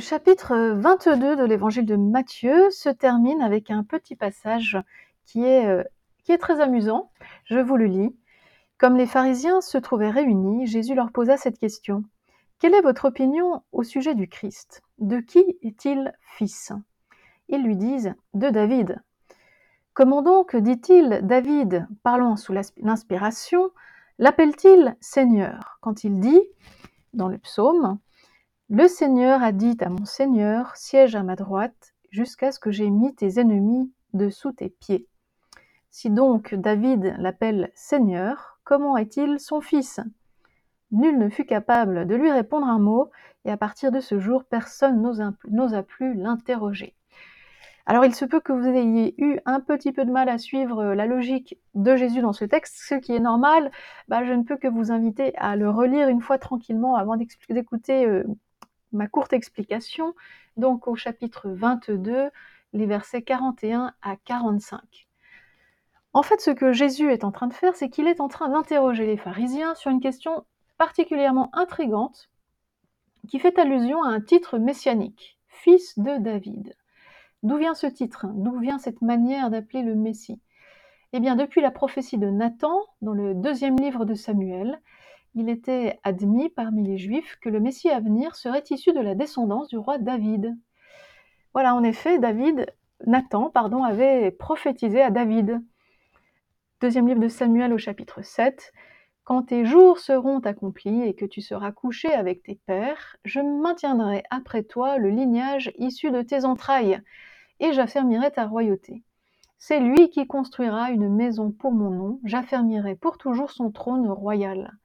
Le chapitre 22 de l'évangile de Matthieu se termine avec un petit passage qui est, euh, qui est très amusant. Je vous le lis. Comme les pharisiens se trouvaient réunis, Jésus leur posa cette question. Quelle est votre opinion au sujet du Christ? De qui est-il fils? Ils lui disent De David. Comment donc, dit-il, David, parlant sous l'inspiration, l'appelle-t-il Seigneur? Quand il dit, dans le psaume, le Seigneur a dit à mon Seigneur, siège à ma droite, jusqu'à ce que j'aie mis tes ennemis dessous tes pieds. Si donc David l'appelle Seigneur, comment est-il son fils? Nul ne fut capable de lui répondre un mot, et à partir de ce jour, personne n'osa plus l'interroger. Alors il se peut que vous ayez eu un petit peu de mal à suivre la logique de Jésus dans ce texte, ce qui est normal. Bah, je ne peux que vous inviter à le relire une fois tranquillement avant d'écouter euh, ma courte explication, donc au chapitre 22, les versets 41 à 45. En fait, ce que Jésus est en train de faire, c'est qu'il est en train d'interroger les pharisiens sur une question particulièrement intrigante qui fait allusion à un titre messianique, fils de David. D'où vient ce titre? D'où vient cette manière d'appeler le Messie? Eh bien, depuis la prophétie de Nathan, dans le deuxième livre de Samuel, il était admis parmi les Juifs que le Messie à venir serait issu de la descendance du roi David. Voilà, en effet, David, Nathan, pardon, avait prophétisé à David. Deuxième livre de Samuel au chapitre 7. Quand tes jours seront accomplis et que tu seras couché avec tes pères, je maintiendrai après toi le lignage issu de tes entrailles, et j'affermirai ta royauté. C'est lui qui construira une maison pour mon nom, j'affermirai pour toujours son trône royal.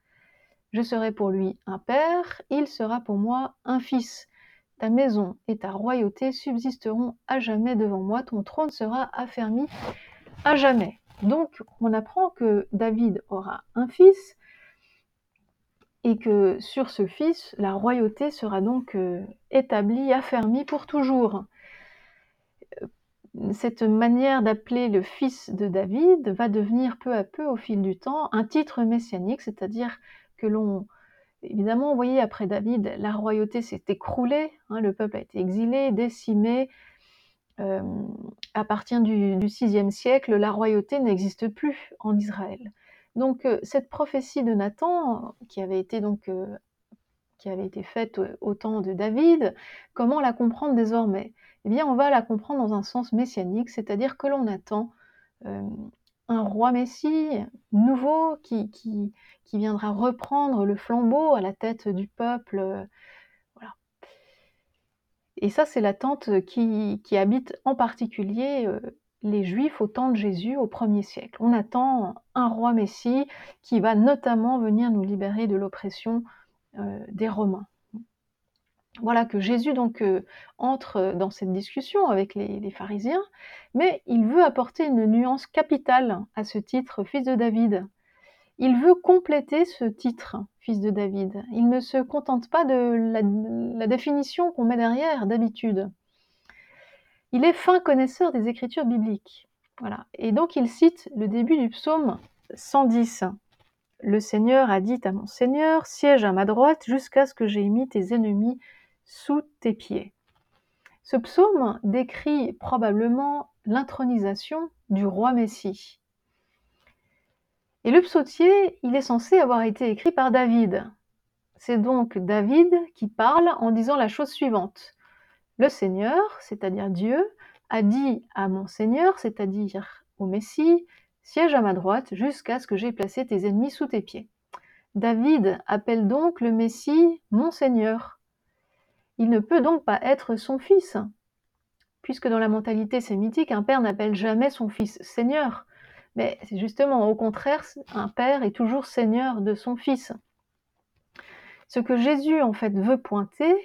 Je serai pour lui un père, il sera pour moi un fils. Ta maison et ta royauté subsisteront à jamais devant moi, ton trône sera affermi à jamais. Donc on apprend que David aura un fils et que sur ce fils, la royauté sera donc euh, établie, affermie pour toujours. Cette manière d'appeler le fils de David va devenir peu à peu au fil du temps un titre messianique, c'est-à-dire que l'on... Évidemment, vous voyez, après David, la royauté s'est écroulée, hein, le peuple a été exilé, décimé. Euh, à partir du, VIe siècle, la royauté n'existe plus en Israël. Donc euh, cette prophétie de Nathan, qui avait été donc euh, qui avait été faite au, temps de David, comment la comprendre désormais? Eh bien, on va la comprendre dans un sens messianique, c'est-à-dire que l'on attend un roi Messie nouveau qui, viendra reprendre le flambeau à la tête du peuple. Euh, voilà. Et ça, c'est l'attente qui, qui habite en particulier euh, les Juifs au temps de Jésus au premier siècle. On attend un roi Messie qui va notamment venir nous libérer de l'oppression euh, des Romains voilà que Jésus donc euh, entre dans cette discussion avec les, pharisiens, mais il veut apporter une nuance capitale à ce titre fils de David. Il veut compléter ce titre fils de David. Il ne se contente pas de la, définition qu'on met derrière d'habitude. Il est fin connaisseur des écritures bibliques. Voilà. Et donc il cite le début du psaume 110. Le Seigneur a dit à mon Seigneur, siège à ma droite jusqu'à ce que j'aie mis tes ennemis sous tes pieds. Ce psaume décrit probablement l'intronisation du roi Messie. Et le psautier, il est censé avoir été écrit par David. C'est donc David qui parle en disant la chose suivante. Le Seigneur, c'est-à-dire Dieu, a dit à mon Seigneur, c'est-à-dire au Messie, siège à ma droite jusqu'à ce que j'aie placé tes ennemis sous tes pieds. David appelle donc le Messie mon Seigneur. Il ne peut donc pas être son fils, puisque dans la mentalité sémitique, un père n'appelle jamais son fils Seigneur. Mais c'est justement au contraire, un père est toujours Seigneur de son fils. Ce que Jésus en fait veut pointer,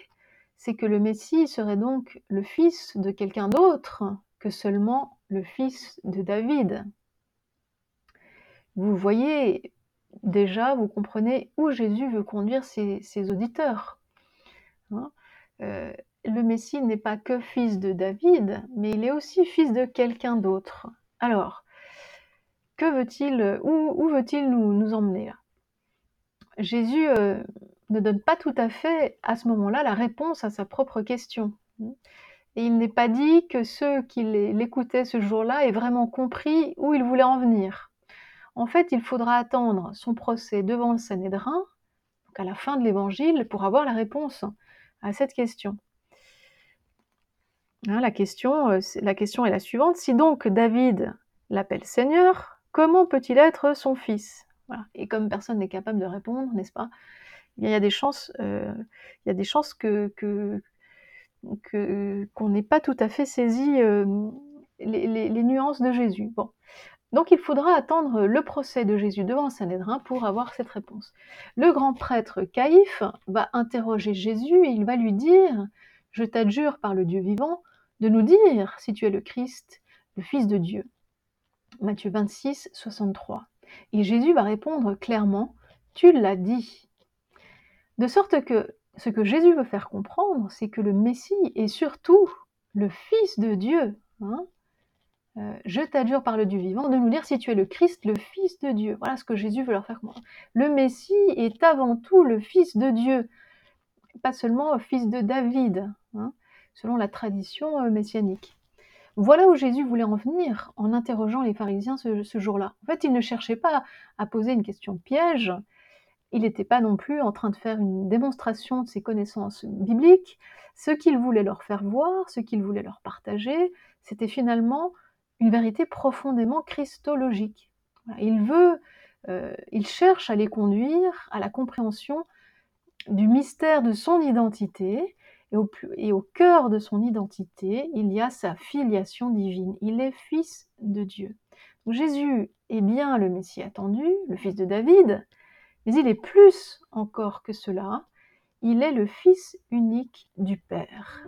c'est que le Messie serait donc le fils de quelqu'un d'autre que seulement le fils de David. Vous voyez déjà, vous comprenez où Jésus veut conduire ses, auditeurs. Hein? Euh, le Messie n'est pas que fils de David, mais il est aussi fils de quelqu'un d'autre. Alors, que veut-il, où, veut-il nous, emmener là? Jésus, euh, ne donne pas tout à fait à ce moment-là la réponse à sa propre question. Et il n'est pas dit que ceux qui l'écoutaient ce jour-là aient vraiment compris où il voulait en venir. En fait, il faudra attendre son procès devant le Sanhédrin, donc à la fin de l'évangile, pour avoir la réponse à cette question. Hein, la, question euh, la question est la suivante. Si donc David l'appelle Seigneur, comment peut-il être son fils? Et comme personne n'est capable de répondre, n'est-ce pas? Il y a des chances, euh, il y a des chances que, qu'on n'ait pas tout à fait saisi euh, les, nuances de Jésus. Donc il faudra attendre le procès de Jésus devant le Sanhédrin pour avoir cette réponse. Le grand prêtre Caïphe va interroger Jésus et il va lui dire Je t'adjure par le Dieu vivant de nous dire si tu es le Christ, le Fils de Dieu. Matthieu 26, 63. Et Jésus va répondre clairement Tu l'as dit. De sorte que ce que Jésus veut faire comprendre, c'est que le Messie est surtout le Fils de Dieu. Hein. Euh, je t'adjure par le Dieu vivant de nous dire si tu es le Christ, le Fils de Dieu. Voilà ce que Jésus veut leur faire comprendre. Le Messie est avant tout le Fils de Dieu, pas seulement fils de David, hein, selon la tradition euh, messianique. Voilà où Jésus voulait en venir en interrogeant les pharisiens ce, ce jour-là. En fait, il ne cherchait pas à poser une question piège, il n'était pas non plus en train de faire une démonstration de ses connaissances bibliques. Ce qu'il voulait leur faire voir, ce qu'il voulait leur partager, c'était finalement une vérité profondément christologique. Il veut, euh, il cherche à les conduire à la compréhension du mystère de son identité, et au, et au cœur de son identité, il y a sa filiation divine. Il est fils de Dieu. Jésus est bien le Messie attendu, le fils de David, mais il est plus encore que cela, il est le Fils unique du Père.